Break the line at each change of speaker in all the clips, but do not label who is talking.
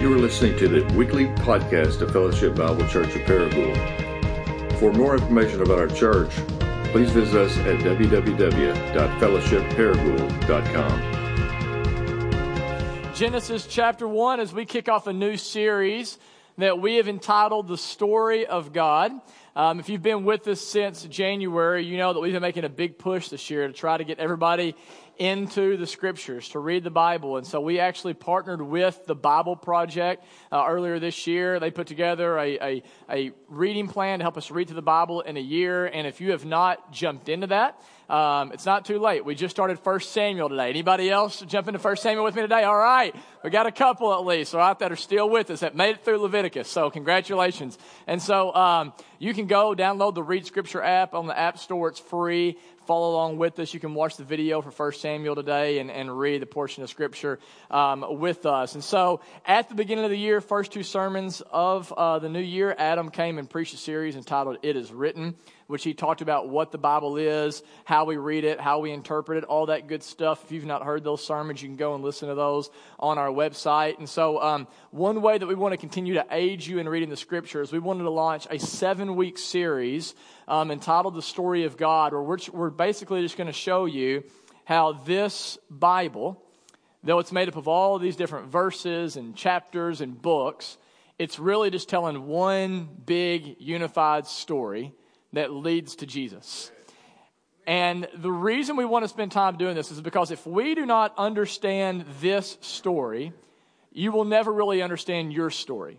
You are listening to the weekly podcast of Fellowship Bible Church of Paragould. For more information about our church, please visit us at www.fellowshipparagould.com.
Genesis chapter 1 as we kick off a new series that we have entitled The Story of God. Um, if you've been with us since January, you know that we've been making a big push this year to try to get everybody into the scriptures, to read the Bible. And so we actually partnered with the Bible Project uh, earlier this year. They put together a, a, a, reading plan to help us read through the Bible in a year. And if you have not jumped into that, um, it's not too late. We just started First Samuel today. Anybody else jump into First Samuel with me today? All right. We got a couple at least, all right, that are still with us that made it through Leviticus. So congratulations. And so um, you can go download the Read Scripture app on the App Store. It's free follow along with us. You can watch the video for 1 Samuel today and, and read the portion of Scripture um, with us. And so, at the beginning of the year, first two sermons of uh, the new year, Adam came and preached a series entitled It Is Written which he talked about what the Bible is, how we read it, how we interpret it, all that good stuff. If you've not heard those sermons, you can go and listen to those on our website. And so, um, one way that we want to continue to aid you in reading the scriptures, we wanted to launch a seven week series um, entitled The Story of God, where we're, we're basically just going to show you how this Bible, though it's made up of all these different verses and chapters and books, it's really just telling one big unified story that leads to Jesus. And the reason we want to spend time doing this is because if we do not understand this story, you will never really understand your story.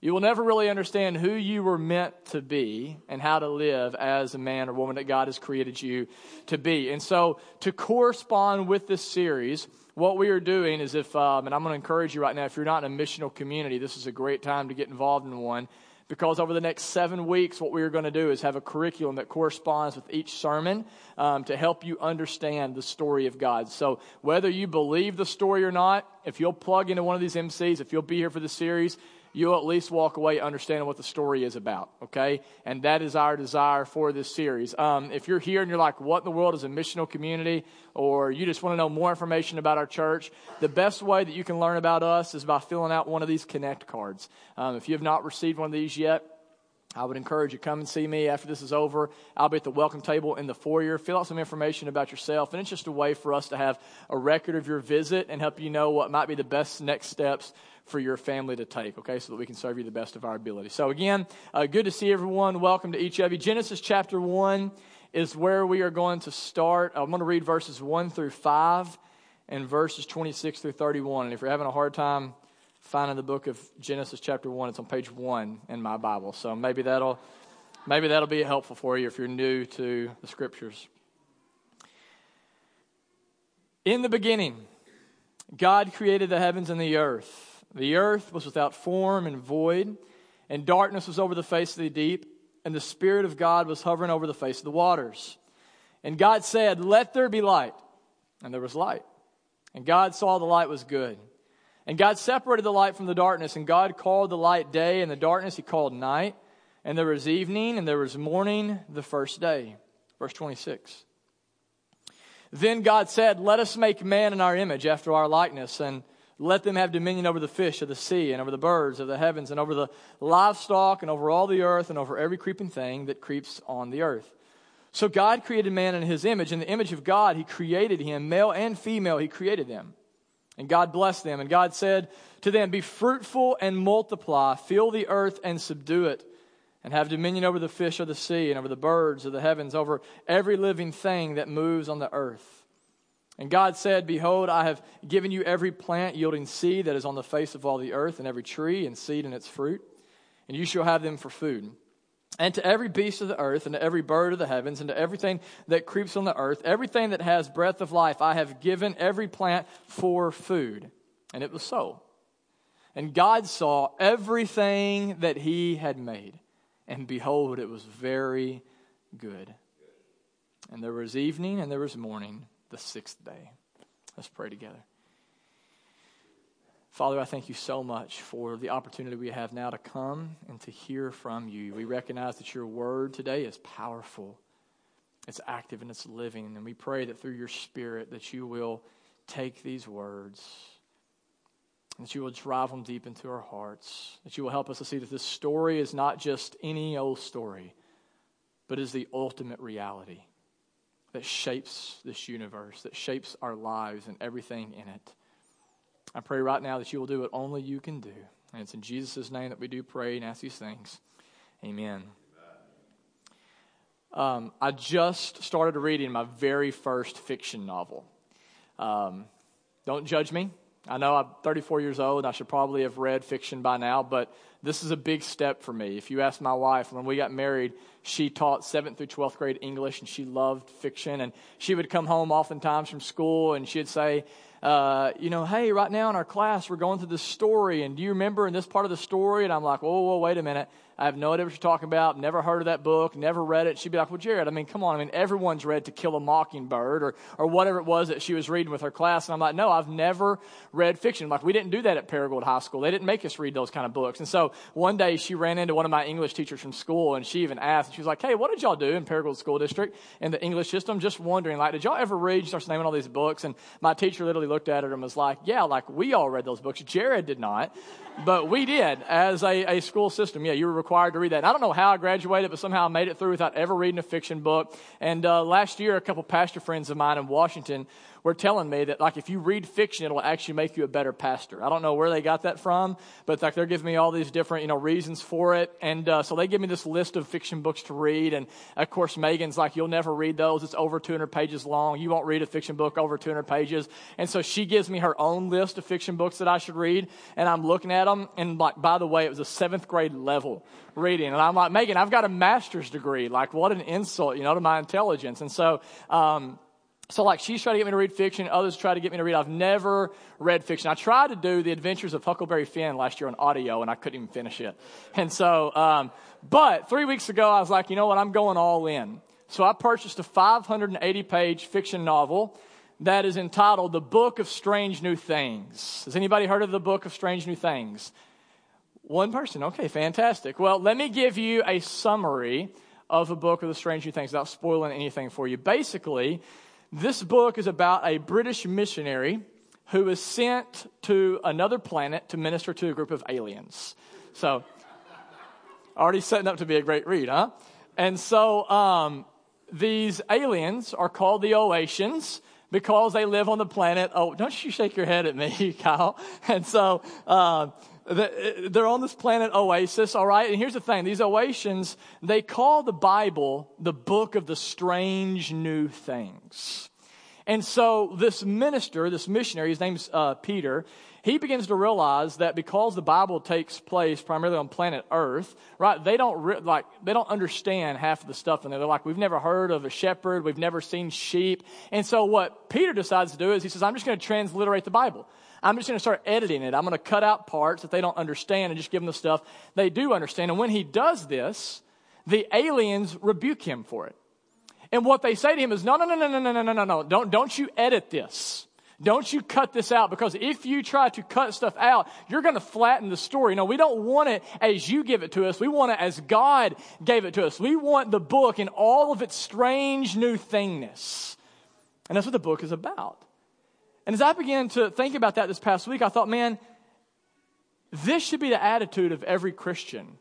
You will never really understand who you were meant to be and how to live as a man or woman that God has created you to be. And so, to correspond with this series, what we are doing is if, um, and I'm going to encourage you right now, if you're not in a missional community, this is a great time to get involved in one because over the next seven weeks, what we are going to do is have a curriculum that corresponds with each sermon um, to help you understand the story of God. So, whether you believe the story or not, if you'll plug into one of these MCs, if you'll be here for the series, you'll at least walk away understanding what the story is about, okay? And that is our desire for this series. Um, if you're here and you're like, what in the world is a missional community? Or you just want to know more information about our church, the best way that you can learn about us is by filling out one of these Connect cards. Um, if you have not received one of these yet, I would encourage you come and see me after this is over. I'll be at the welcome table in the foyer. Fill out some information about yourself, and it's just a way for us to have a record of your visit and help you know what might be the best next steps for your family to take, okay, so that we can serve you the best of our ability. So, again, uh, good to see everyone. Welcome to each of you. Genesis chapter 1 is where we are going to start. I'm going to read verses 1 through 5 and verses 26 through 31. And if you're having a hard time finding the book of Genesis chapter 1, it's on page 1 in my Bible. So maybe that'll maybe that'll be helpful for you if you're new to the scriptures. In the beginning, God created the heavens and the earth. The earth was without form and void, and darkness was over the face of the deep, and the Spirit of God was hovering over the face of the waters. And God said, Let there be light. And there was light. And God saw the light was good. And God separated the light from the darkness, and God called the light day, and the darkness he called night. And there was evening, and there was morning the first day. Verse 26. Then God said, Let us make man in our image, after our likeness, and let them have dominion over the fish of the sea and over the birds of the heavens and over the livestock and over all the earth and over every creeping thing that creeps on the earth. So God created man in his image. In the image of God, he created him. Male and female, he created them. And God blessed them. And God said to them, Be fruitful and multiply, fill the earth and subdue it, and have dominion over the fish of the sea and over the birds of the heavens, over every living thing that moves on the earth. And God said, Behold, I have given you every plant yielding seed that is on the face of all the earth, and every tree and seed in its fruit, and you shall have them for food. And to every beast of the earth, and to every bird of the heavens, and to everything that creeps on the earth, everything that has breath of life, I have given every plant for food. And it was so. And God saw everything that he had made, and behold, it was very good. And there was evening, and there was morning the sixth day. Let's pray together. Father, I thank you so much for the opportunity we have now to come and to hear from you. We recognize that your word today is powerful, it's active, and it's living. And we pray that through your spirit that you will take these words that you will drive them deep into our hearts, that you will help us to see that this story is not just any old story, but is the ultimate reality that shapes this universe, that shapes our lives and everything in it. I pray right now that you will do what only you can do. And it's in Jesus' name that we do pray and ask these things. Amen. Um, I just started reading my very first fiction novel. Um, don't judge me. I know I'm 34 years old. And I should probably have read fiction by now, but this is a big step for me. If you ask my wife, when we got married, she taught 7th through 12th grade English and she loved fiction. And she would come home oftentimes from school and she'd say, uh, you know, hey, right now in our class, we're going through this story, and do you remember in this part of the story? And I'm like, whoa, whoa, wait a minute. I have no idea what you're talking about. Never heard of that book. Never read it. She'd be like, well, Jared, I mean, come on. I mean, everyone's read To Kill a Mockingbird or, or whatever it was that she was reading with her class. And I'm like, no, I've never read fiction. Like, we didn't do that at Paragould High School. They didn't make us read those kind of books. And so one day she ran into one of my English teachers from school and she even asked, she was like, hey, what did y'all do in Paragould School District in the English system? Just wondering, like, did y'all ever read? She starts naming all these books. And my teacher literally looked at her and was like, yeah, like we all read those books. Jared did not but we did as a, a school system. Yeah, you were required to read that. And I don't know how I graduated, but somehow I made it through without ever reading a fiction book. And uh, last year, a couple pastor friends of mine in Washington were telling me that like if you read fiction, it'll actually make you a better pastor. I don't know where they got that from, but like they're giving me all these different you know reasons for it, and uh, so they give me this list of fiction books to read, and of course Megan's like, you'll never read those. It's over 200 pages long. You won't read a fiction book over 200 pages, and so she gives me her own list of fiction books that I should read, and I'm looking at them, and like by the way, it was a seventh grade level reading, and I'm like, Megan, I've got a master's degree. Like, what an insult, you know, to my intelligence, and so. Um, so, like, she's trying to get me to read fiction. Others try to get me to read. I've never read fiction. I tried to do The Adventures of Huckleberry Finn last year on audio, and I couldn't even finish it. And so, um, but three weeks ago, I was like, you know what? I'm going all in. So, I purchased a 580 page fiction novel that is entitled The Book of Strange New Things. Has anybody heard of the Book of Strange New Things? One person. Okay, fantastic. Well, let me give you a summary of the Book of the Strange New Things without spoiling anything for you. Basically, this book is about a British missionary who is sent to another planet to minister to a group of aliens. So, already setting up to be a great read, huh? And so, um, these aliens are called the Oasians because they live on the planet. Oh, don't you shake your head at me, Kyle. And so, uh, they're on this planet Oasis, all right? And here's the thing these Oasians, they call the Bible the book of the strange new things. And so this minister, this missionary, his name's uh, Peter, he begins to realize that because the Bible takes place primarily on planet Earth, right? They don't re- like they don't understand half of the stuff in there. They're like, we've never heard of a shepherd, we've never seen sheep, and so what Peter decides to do is he says, I'm just going to transliterate the Bible. I'm just going to start editing it. I'm going to cut out parts that they don't understand and just give them the stuff they do understand. And when he does this, the aliens rebuke him for it. And what they say to him is, no, no, no, no, no, no, no, no, no. Don't, don't you edit this. Don't you cut this out because if you try to cut stuff out, you're going to flatten the story. No, we don't want it as you give it to us. We want it as God gave it to us. We want the book in all of its strange new thingness. And that's what the book is about. And as I began to think about that this past week, I thought, man, this should be the attitude of every Christian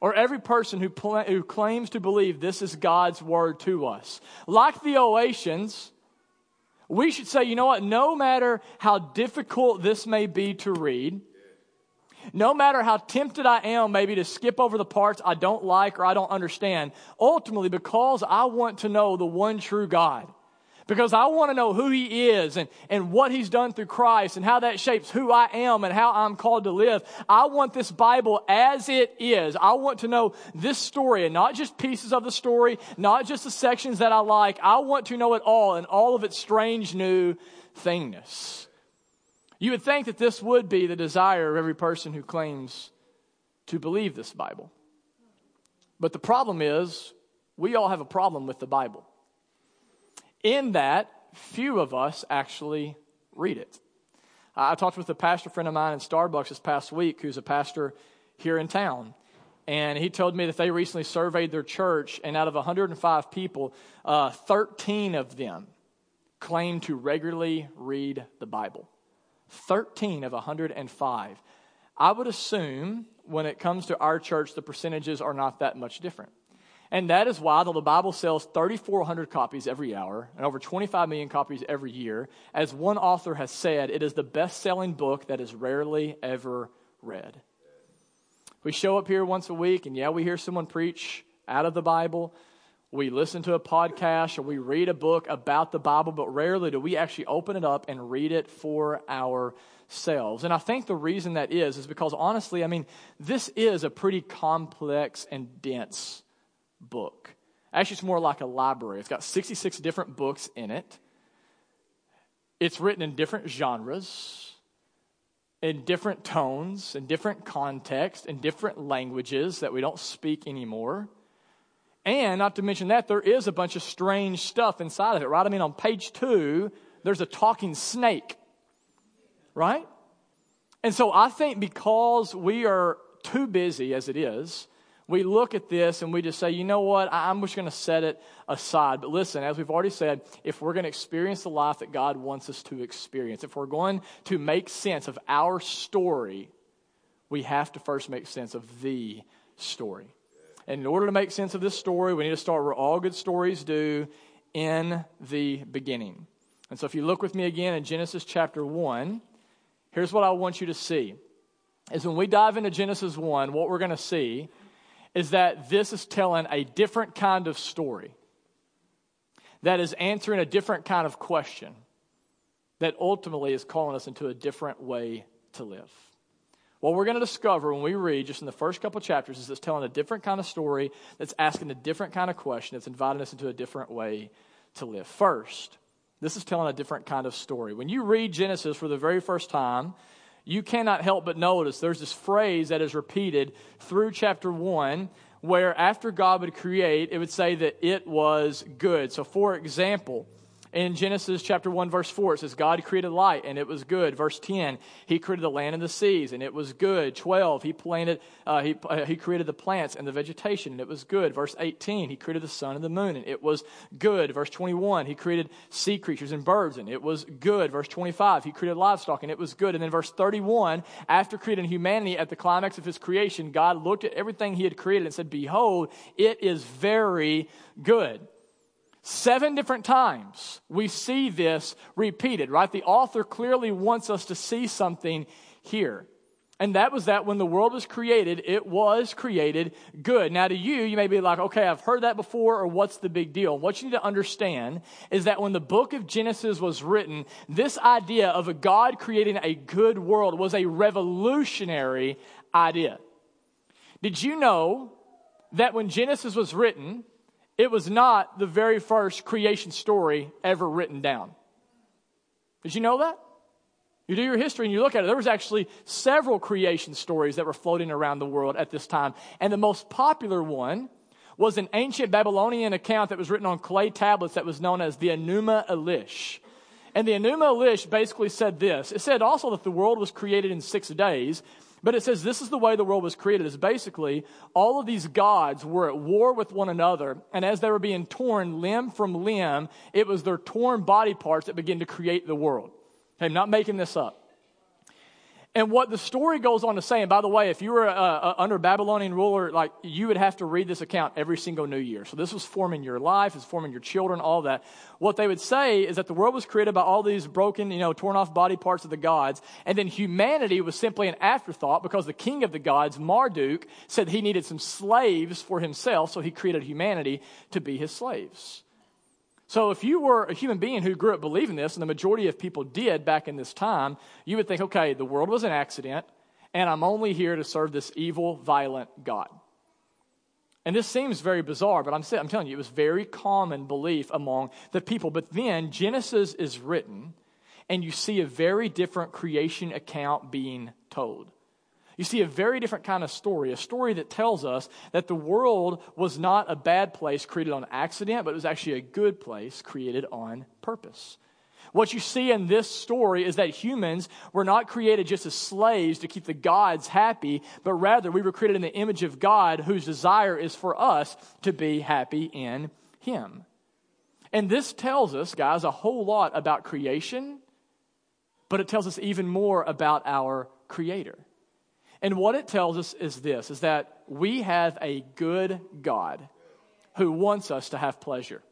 or every person who, pl- who claims to believe this is God's word to us. Like the Oasians, we should say, you know what, no matter how difficult this may be to read, no matter how tempted I am maybe to skip over the parts I don't like or I don't understand, ultimately because I want to know the one true God because I want to know who He is and, and what He's done through Christ and how that shapes who I am and how I'm called to live. I want this Bible as it is. I want to know this story and not just pieces of the story, not just the sections that I like. I want to know it all and all of its strange new thingness. You would think that this would be the desire of every person who claims to believe this Bible. But the problem is, we all have a problem with the Bible in that few of us actually read it. I talked with a pastor friend of mine in Starbucks this past week who's a pastor here in town. And he told me that they recently surveyed their church, and out of 105 people, uh, 13 of them claim to regularly read the Bible. 13 of 105. I would assume when it comes to our church, the percentages are not that much different. And that is why, the Bible sells 3,400 copies every hour and over 25 million copies every year, as one author has said, it is the best selling book that is rarely ever read. We show up here once a week, and yeah, we hear someone preach out of the Bible. We listen to a podcast or we read a book about the Bible, but rarely do we actually open it up and read it for ourselves. And I think the reason that is, is because honestly, I mean, this is a pretty complex and dense book. Actually, it's more like a library. It's got 66 different books in it. It's written in different genres, in different tones, in different contexts, in different languages that we don't speak anymore. And not to mention that, there is a bunch of strange stuff inside of it, right? I mean, on page two, there's a talking snake, right? And so I think because we are too busy as it is, we look at this and we just say, you know what, I'm just going to set it aside. But listen, as we've already said, if we're going to experience the life that God wants us to experience, if we're going to make sense of our story, we have to first make sense of the story. And in order to make sense of this story, we need to start where all good stories do in the beginning. And so if you look with me again in Genesis chapter 1, here's what I want you to see. Is when we dive into Genesis 1, what we're going to see is that this is telling a different kind of story that is answering a different kind of question that ultimately is calling us into a different way to live. What we're going to discover when we read just in the first couple chapters is it's telling a different kind of story that's asking a different kind of question that's inviting us into a different way to live. First, this is telling a different kind of story. When you read Genesis for the very first time, you cannot help but notice there's this phrase that is repeated through chapter 1 where after God would create, it would say that it was good. So, for example, in Genesis chapter 1, verse 4, it says, God created light and it was good. Verse 10, He created the land and the seas and it was good. 12, He planted, uh, he, uh, he created the plants and the vegetation and it was good. Verse 18, He created the sun and the moon and it was good. Verse 21, He created sea creatures and birds and it was good. Verse 25, He created livestock and it was good. And then verse 31, after creating humanity at the climax of His creation, God looked at everything He had created and said, Behold, it is very good. Seven different times we see this repeated, right? The author clearly wants us to see something here. And that was that when the world was created, it was created good. Now, to you, you may be like, okay, I've heard that before, or what's the big deal? What you need to understand is that when the book of Genesis was written, this idea of a God creating a good world was a revolutionary idea. Did you know that when Genesis was written, it was not the very first creation story ever written down. Did you know that? You do your history and you look at it, there was actually several creation stories that were floating around the world at this time. And the most popular one was an ancient Babylonian account that was written on clay tablets that was known as the Enuma Elish. And the Enuma Elish basically said this. It said also that the world was created in six days, but it says this is the way the world was created is basically all of these gods were at war with one another. And as they were being torn limb from limb, it was their torn body parts that began to create the world. Okay, I'm not making this up. And what the story goes on to say, and by the way, if you were uh, uh, under Babylonian ruler, like you would have to read this account every single new year. So this was forming your life, it's forming your children, all that. What they would say is that the world was created by all these broken, you know, torn off body parts of the gods, and then humanity was simply an afterthought because the king of the gods, Marduk, said he needed some slaves for himself, so he created humanity to be his slaves. So, if you were a human being who grew up believing this, and the majority of people did back in this time, you would think, okay, the world was an accident, and I'm only here to serve this evil, violent God. And this seems very bizarre, but I'm, I'm telling you, it was very common belief among the people. But then Genesis is written, and you see a very different creation account being told. You see a very different kind of story, a story that tells us that the world was not a bad place created on accident, but it was actually a good place created on purpose. What you see in this story is that humans were not created just as slaves to keep the gods happy, but rather we were created in the image of God whose desire is for us to be happy in Him. And this tells us, guys, a whole lot about creation but it tells us even more about our Creator. And what it tells us is this is that we have a good God who wants us to have pleasure.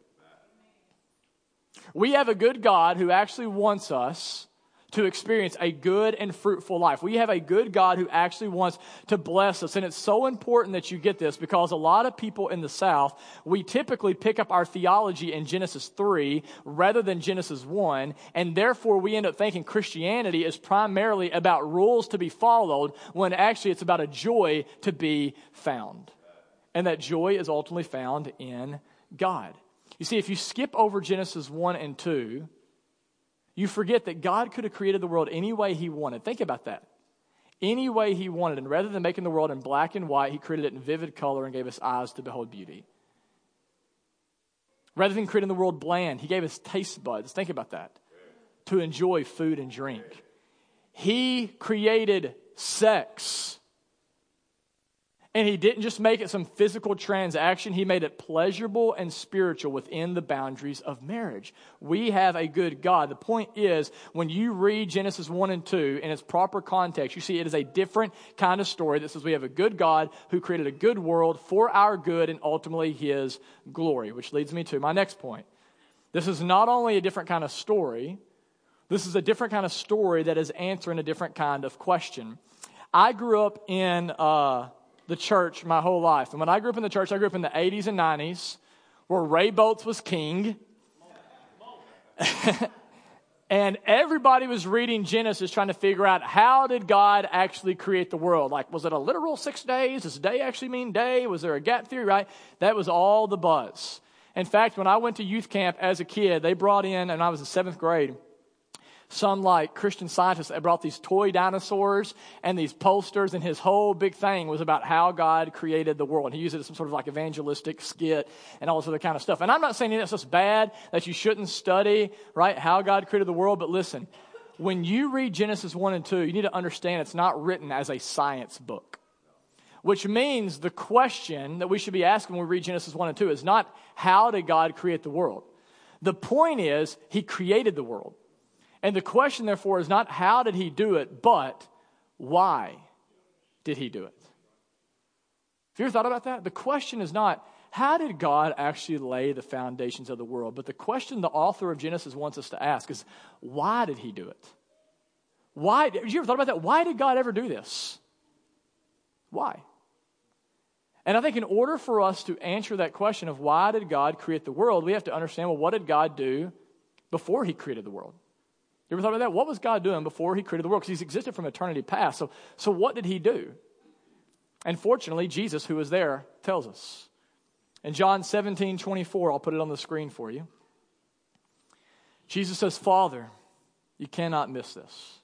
We have a good God who actually wants us to experience a good and fruitful life. We have a good God who actually wants to bless us. And it's so important that you get this because a lot of people in the South, we typically pick up our theology in Genesis 3 rather than Genesis 1. And therefore, we end up thinking Christianity is primarily about rules to be followed when actually it's about a joy to be found. And that joy is ultimately found in God. You see, if you skip over Genesis 1 and 2, you forget that God could have created the world any way He wanted. Think about that. Any way He wanted. And rather than making the world in black and white, He created it in vivid color and gave us eyes to behold beauty. Rather than creating the world bland, He gave us taste buds. Think about that. To enjoy food and drink. He created sex and he didn't just make it some physical transaction, he made it pleasurable and spiritual within the boundaries of marriage. We have a good God. The point is, when you read Genesis 1 and 2 in its proper context, you see it is a different kind of story that says we have a good God who created a good world for our good and ultimately his glory, which leads me to my next point. This is not only a different kind of story, this is a different kind of story that is answering a different kind of question. I grew up in. Uh, the church my whole life. And when I grew up in the church, I grew up in the 80s and 90s where Ray Boltz was king. and everybody was reading Genesis trying to figure out how did God actually create the world? Like, was it a literal six days? Does day actually mean day? Was there a gap theory, right? That was all the buzz. In fact, when I went to youth camp as a kid, they brought in, and I was in seventh grade, some like Christian scientists that brought these toy dinosaurs and these posters, and his whole big thing was about how God created the world. And he used it as some sort of like evangelistic skit and all this other kind of stuff. And I'm not saying that's just bad, that you shouldn't study, right, how God created the world, but listen, when you read Genesis 1 and 2, you need to understand it's not written as a science book. Which means the question that we should be asking when we read Genesis 1 and 2 is not how did God create the world? The point is, He created the world. And the question, therefore, is not how did he do it, but why did he do it? Have you ever thought about that? The question is not how did God actually lay the foundations of the world, but the question the author of Genesis wants us to ask is why did he do it? Why? Have you ever thought about that? Why did God ever do this? Why? And I think in order for us to answer that question of why did God create the world, we have to understand well, what did God do before he created the world? You ever thought about that? What was God doing before he created the world? Because he's existed from eternity past. So, so what did he do? And fortunately, Jesus, who was there, tells us. In John 17, 24, I'll put it on the screen for you. Jesus says, Father, you cannot miss this.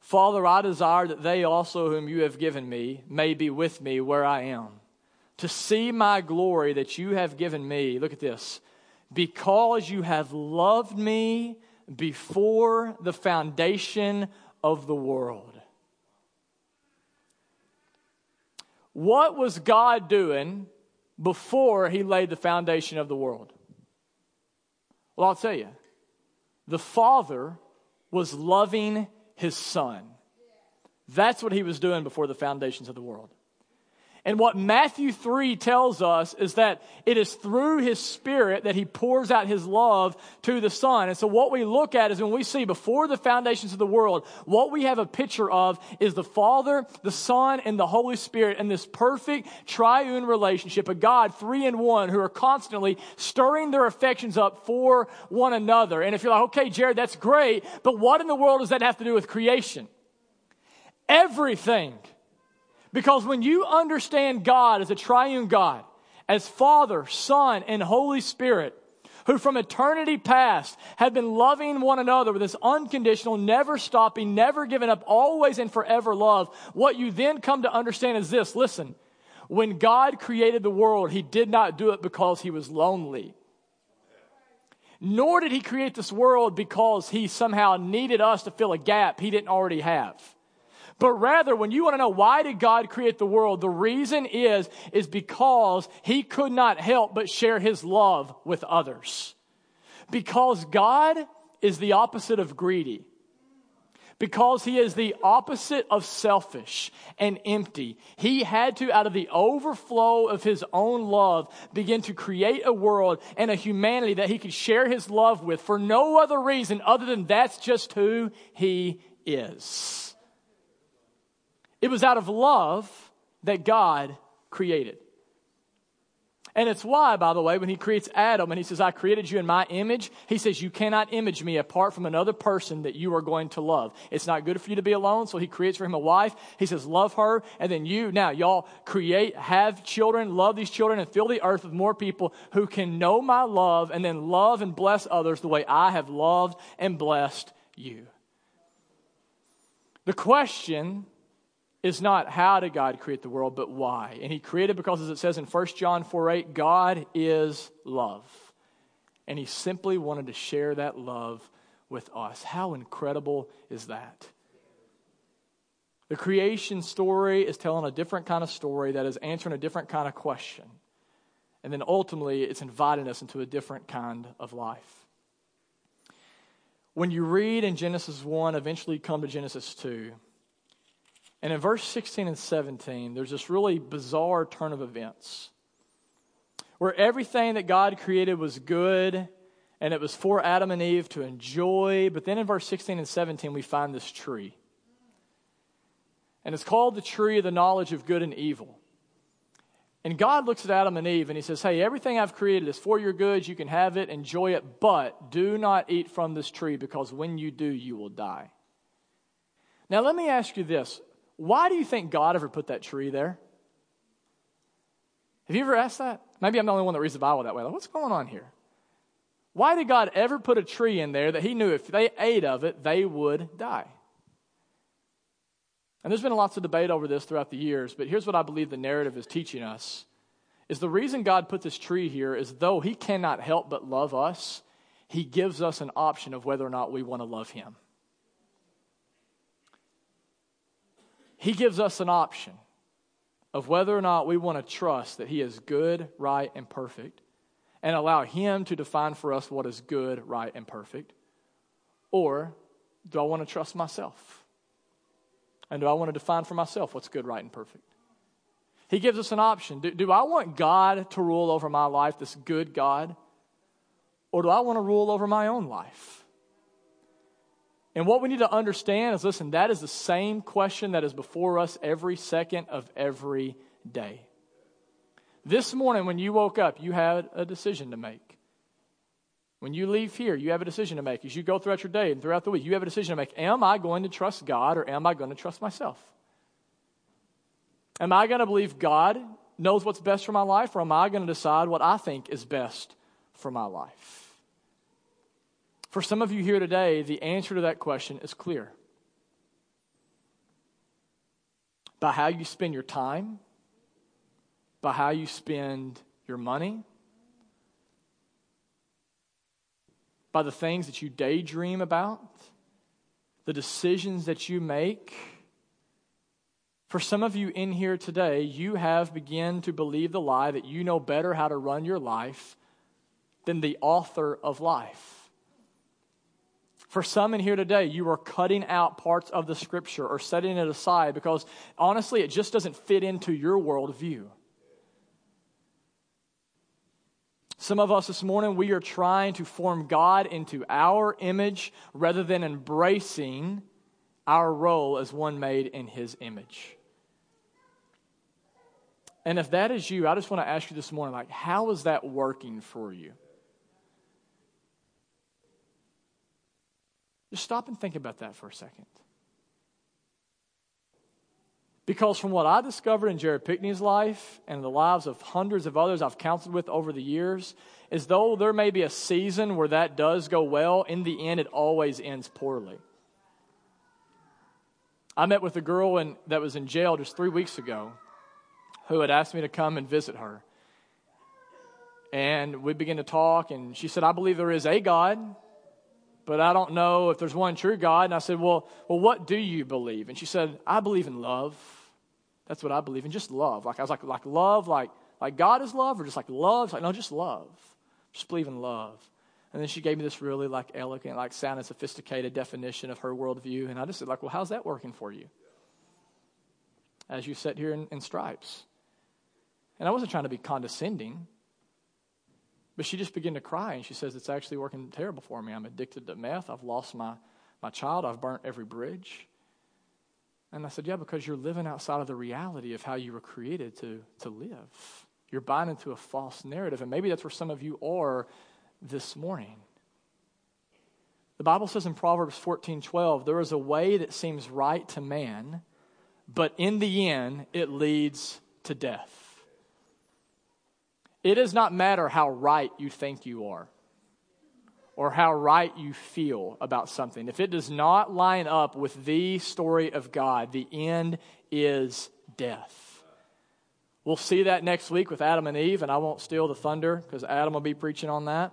Father, I desire that they also, whom you have given me, may be with me where I am, to see my glory that you have given me. Look at this. Because you have loved me before the foundation of the world. What was God doing before he laid the foundation of the world? Well, I'll tell you. The Father was loving his Son. That's what he was doing before the foundations of the world. And what Matthew 3 tells us is that it is through his spirit that he pours out his love to the Son. And so what we look at is when we see before the foundations of the world, what we have a picture of is the Father, the Son, and the Holy Spirit in this perfect triune relationship, a God three in one who are constantly stirring their affections up for one another. And if you're like, okay, Jared, that's great, but what in the world does that have to do with creation? Everything. Because when you understand God as a triune God, as Father, Son, and Holy Spirit, who from eternity past have been loving one another with this unconditional, never stopping, never giving up, always and forever love, what you then come to understand is this listen, when God created the world, He did not do it because He was lonely. Nor did He create this world because He somehow needed us to fill a gap He didn't already have. But rather, when you want to know why did God create the world, the reason is, is because he could not help but share his love with others. Because God is the opposite of greedy. because he is the opposite of selfish and empty, he had to, out of the overflow of his own love, begin to create a world and a humanity that he could share his love with for no other reason other than that's just who he is. It was out of love that God created. And it's why, by the way, when he creates Adam and he says, I created you in my image, he says, You cannot image me apart from another person that you are going to love. It's not good for you to be alone, so he creates for him a wife. He says, Love her. And then you, now, y'all create, have children, love these children, and fill the earth with more people who can know my love and then love and bless others the way I have loved and blessed you. The question is not how did God create the world, but why. And He created because, as it says in 1 John 4 8, God is love. And He simply wanted to share that love with us. How incredible is that? The creation story is telling a different kind of story that is answering a different kind of question. And then ultimately, it's inviting us into a different kind of life. When you read in Genesis 1, eventually come to Genesis 2 and in verse 16 and 17, there's this really bizarre turn of events where everything that God created was good and it was for Adam and Eve to enjoy. But then in verse 16 and 17, we find this tree. And it's called the tree of the knowledge of good and evil. And God looks at Adam and Eve and he says, Hey, everything I've created is for your good. You can have it, enjoy it, but do not eat from this tree because when you do, you will die. Now, let me ask you this why do you think God ever put that tree there? Have you ever asked that? Maybe I'm the only one that reads the Bible that way. Like, what's going on here? Why did God ever put a tree in there that He knew if they ate of it, they would die? And there's been lots of debate over this throughout the years, but here's what I believe the narrative is teaching us is the reason God put this tree here is though he cannot help but love us, he gives us an option of whether or not we want to love him. He gives us an option of whether or not we want to trust that He is good, right, and perfect, and allow Him to define for us what is good, right, and perfect. Or do I want to trust myself? And do I want to define for myself what's good, right, and perfect? He gives us an option. Do, do I want God to rule over my life, this good God? Or do I want to rule over my own life? And what we need to understand is listen, that is the same question that is before us every second of every day. This morning, when you woke up, you had a decision to make. When you leave here, you have a decision to make. As you go throughout your day and throughout the week, you have a decision to make. Am I going to trust God or am I going to trust myself? Am I going to believe God knows what's best for my life or am I going to decide what I think is best for my life? For some of you here today, the answer to that question is clear. By how you spend your time, by how you spend your money, by the things that you daydream about, the decisions that you make. For some of you in here today, you have begun to believe the lie that you know better how to run your life than the author of life. For some in here today, you are cutting out parts of the scripture or setting it aside because honestly, it just doesn't fit into your worldview. Some of us this morning, we are trying to form God into our image rather than embracing our role as one made in His image. And if that is you, I just want to ask you this morning, like, how is that working for you? Just stop and think about that for a second. Because from what I discovered in Jared Pickney's life and the lives of hundreds of others I've counseled with over the years, is though there may be a season where that does go well, in the end it always ends poorly. I met with a girl in, that was in jail just three weeks ago who had asked me to come and visit her. And we began to talk, and she said, I believe there is a God but I don't know if there's one true God. And I said, well, well, what do you believe? And she said, I believe in love. That's what I believe in, just love. Like I was like, like love, like like God is love, or just like love? It's like, no, just love. Just believe in love. And then she gave me this really like elegant, like sound and sophisticated definition of her worldview. And I just said, like, well, how's that working for you? As you sit here in, in stripes. And I wasn't trying to be condescending. But she just began to cry and she says, It's actually working terrible for me. I'm addicted to meth. I've lost my, my child. I've burnt every bridge. And I said, Yeah, because you're living outside of the reality of how you were created to, to live. You're buying into a false narrative. And maybe that's where some of you are this morning. The Bible says in Proverbs 14 12, there is a way that seems right to man, but in the end, it leads to death. It does not matter how right you think you are or how right you feel about something. If it does not line up with the story of God, the end is death. We'll see that next week with Adam and Eve, and I won't steal the thunder because Adam will be preaching on that.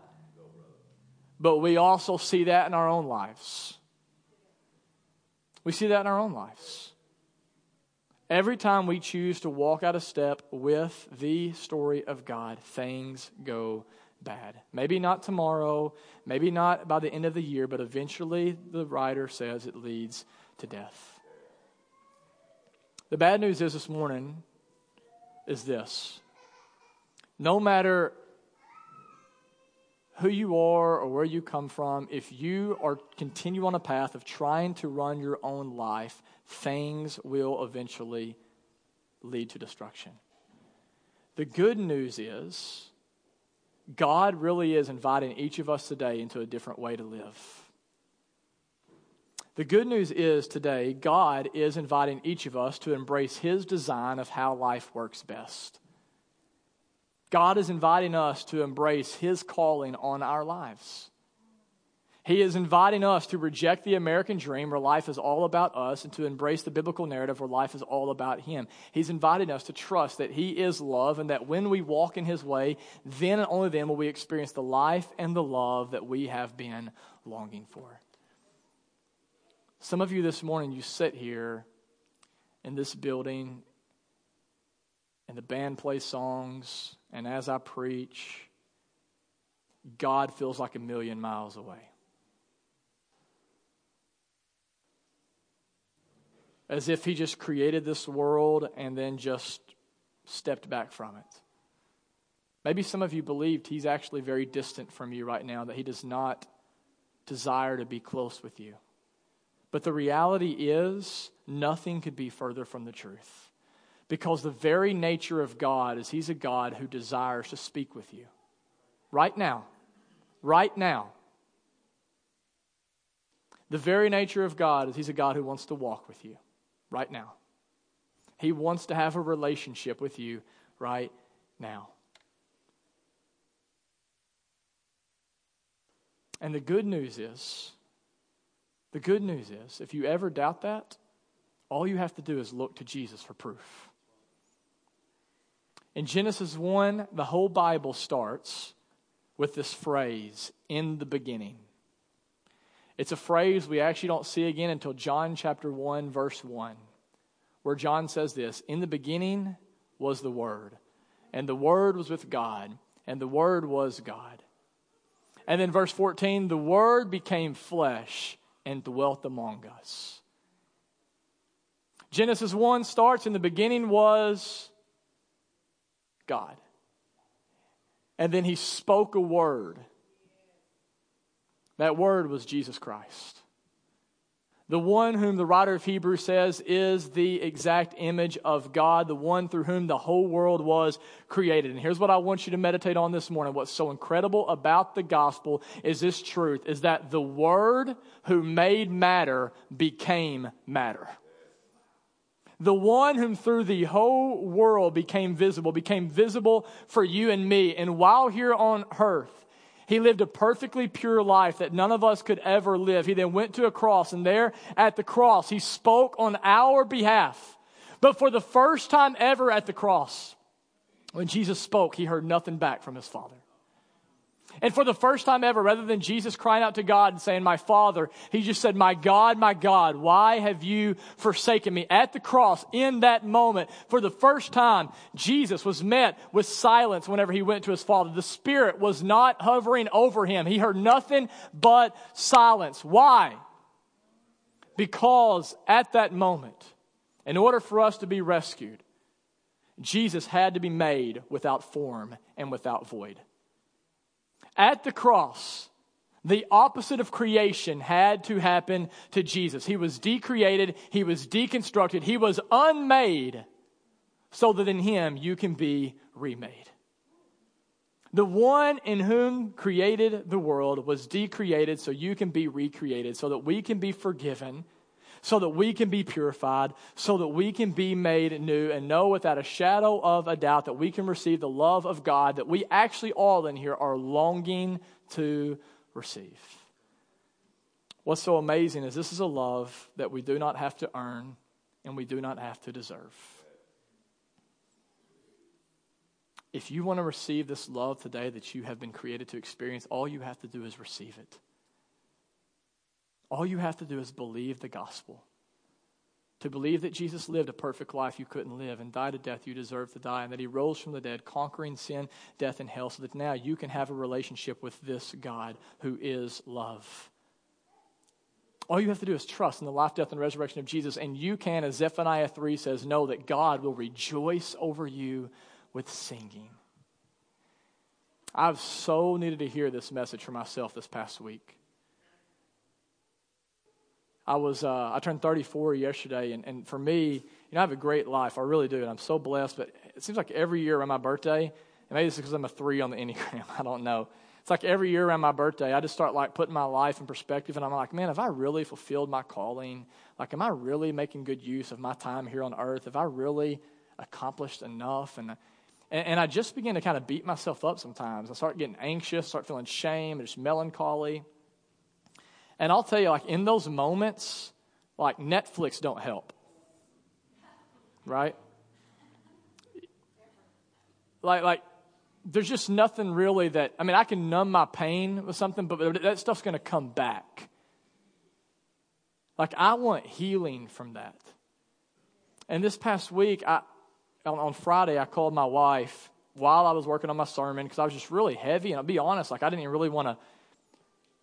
But we also see that in our own lives. We see that in our own lives. Every time we choose to walk out of step with the story of God, things go bad. Maybe not tomorrow, maybe not by the end of the year, but eventually the writer says it leads to death. The bad news is this morning is this. No matter who you are or where you come from, if you are continue on a path of trying to run your own life, things will eventually lead to destruction. The good news is God really is inviting each of us today into a different way to live. The good news is today, God is inviting each of us to embrace His design of how life works best. God is inviting us to embrace His calling on our lives. He is inviting us to reject the American dream where life is all about us and to embrace the biblical narrative where life is all about Him. He's inviting us to trust that He is love and that when we walk in His way, then and only then will we experience the life and the love that we have been longing for. Some of you this morning, you sit here in this building and the band plays songs, and as I preach, God feels like a million miles away. As if he just created this world and then just stepped back from it. Maybe some of you believed he's actually very distant from you right now, that he does not desire to be close with you. But the reality is, nothing could be further from the truth. Because the very nature of God is he's a God who desires to speak with you. Right now. Right now. The very nature of God is he's a God who wants to walk with you right now. He wants to have a relationship with you right now. And the good news is, the good news is, if you ever doubt that, all you have to do is look to Jesus for proof. In Genesis 1, the whole Bible starts with this phrase, in the beginning. It's a phrase we actually don't see again until John chapter 1, verse 1, where John says this In the beginning was the Word, and the Word was with God, and the Word was God. And then verse 14, the Word became flesh and dwelt among us. Genesis 1 starts, in the beginning was God. And then he spoke a word that word was Jesus Christ. The one whom the writer of Hebrews says is the exact image of God, the one through whom the whole world was created. And here's what I want you to meditate on this morning. What's so incredible about the gospel is this truth is that the word who made matter became matter. The one whom through the whole world became visible, became visible for you and me. And while here on earth, he lived a perfectly pure life that none of us could ever live. He then went to a cross, and there at the cross, he spoke on our behalf. But for the first time ever at the cross, when Jesus spoke, he heard nothing back from his Father. And for the first time ever, rather than Jesus crying out to God and saying, My Father, he just said, My God, my God, why have you forsaken me? At the cross, in that moment, for the first time, Jesus was met with silence whenever he went to his Father. The Spirit was not hovering over him. He heard nothing but silence. Why? Because at that moment, in order for us to be rescued, Jesus had to be made without form and without void. At the cross, the opposite of creation had to happen to Jesus. He was decreated, he was deconstructed, he was unmade so that in him you can be remade. The one in whom created the world was decreated so you can be recreated, so that we can be forgiven so that we can be purified, so that we can be made new, and know without a shadow of a doubt that we can receive the love of God that we actually all in here are longing to receive. What's so amazing is this is a love that we do not have to earn and we do not have to deserve. If you want to receive this love today that you have been created to experience, all you have to do is receive it. All you have to do is believe the gospel. To believe that Jesus lived a perfect life you couldn't live and died a death you deserved to die, and that he rose from the dead, conquering sin, death, and hell, so that now you can have a relationship with this God who is love. All you have to do is trust in the life, death, and resurrection of Jesus, and you can, as Zephaniah 3 says, know that God will rejoice over you with singing. I've so needed to hear this message for myself this past week. I was uh, I turned 34 yesterday, and, and for me, you know, I have a great life. I really do, and I'm so blessed. But it seems like every year around my birthday, and maybe it's because I'm a three on the enneagram. I don't know. It's like every year around my birthday, I just start like putting my life in perspective, and I'm like, man, have I really fulfilled my calling? Like, am I really making good use of my time here on earth? Have I really accomplished enough? And and, and I just begin to kind of beat myself up sometimes. I start getting anxious, start feeling shame, just melancholy. And I'll tell you, like in those moments, like Netflix don't help. Right? Like, like, there's just nothing really that, I mean, I can numb my pain with something, but that stuff's going to come back. Like, I want healing from that. And this past week, I, on, on Friday, I called my wife while I was working on my sermon because I was just really heavy. And I'll be honest, like, I didn't even really want to,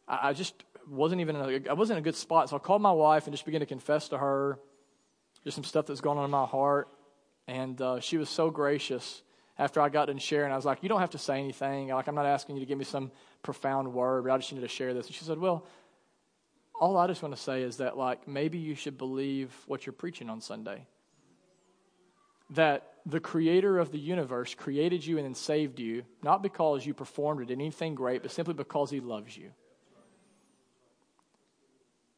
I, I just wasn't even in a, I wasn't in a good spot. So I called my wife and just began to confess to her just some stuff that's going on in my heart. And uh, she was so gracious after I got done sharing. I was like, You don't have to say anything. Like, I'm not asking you to give me some profound word, but I just needed to share this. And she said, Well, all I just want to say is that, like, maybe you should believe what you're preaching on Sunday. That the creator of the universe created you and then saved you, not because you performed or did anything great, but simply because he loves you.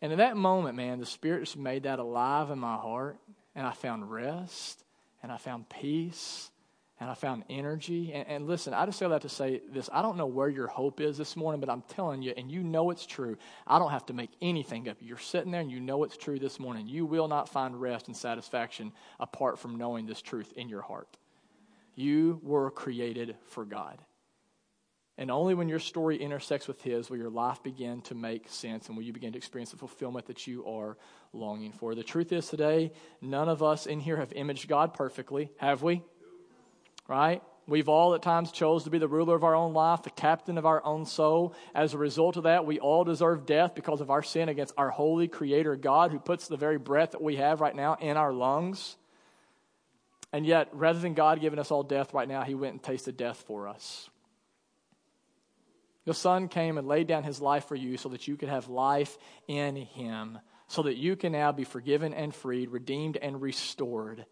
And in that moment, man, the Spirit just made that alive in my heart. And I found rest, and I found peace, and I found energy. And, and, listen, I just say that to say this I don't know where your hope is this morning, but I'm telling you, and you know it's true. I don't have to make anything up. You're sitting there and you know it's true this morning. You will not find rest and satisfaction apart from knowing this truth in your heart. You were created for God. And only when your story intersects with His will your life begin to make sense and will you begin to experience the fulfillment that you are longing for. The truth is today, none of us in here have imaged God perfectly, have we? Right? We've all at times chose to be the ruler of our own life, the captain of our own soul. As a result of that, we all deserve death because of our sin against our holy creator God who puts the very breath that we have right now in our lungs. And yet, rather than God giving us all death right now, he went and tasted death for us. The Son came and laid down his life for you so that you could have life in him, so that you can now be forgiven and freed, redeemed and restored.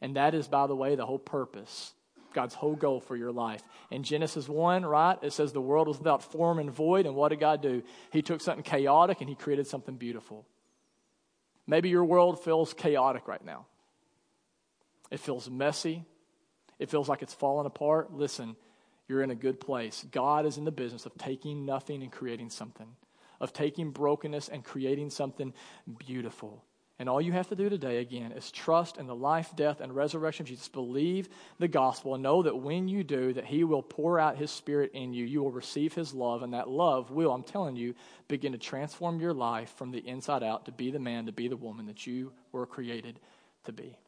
And that is, by the way, the whole purpose, God's whole goal for your life. In Genesis 1, right, it says the world was without form and void. And what did God do? He took something chaotic and he created something beautiful. Maybe your world feels chaotic right now. It feels messy. It feels like it's falling apart. Listen, you're in a good place. God is in the business of taking nothing and creating something, of taking brokenness and creating something beautiful. And all you have to do today, again, is trust in the life, death, and resurrection of Jesus. Believe the gospel and know that when you do, that he will pour out his spirit in you. You will receive his love, and that love will, I'm telling you, begin to transform your life from the inside out to be the man, to be the woman that you were created to be.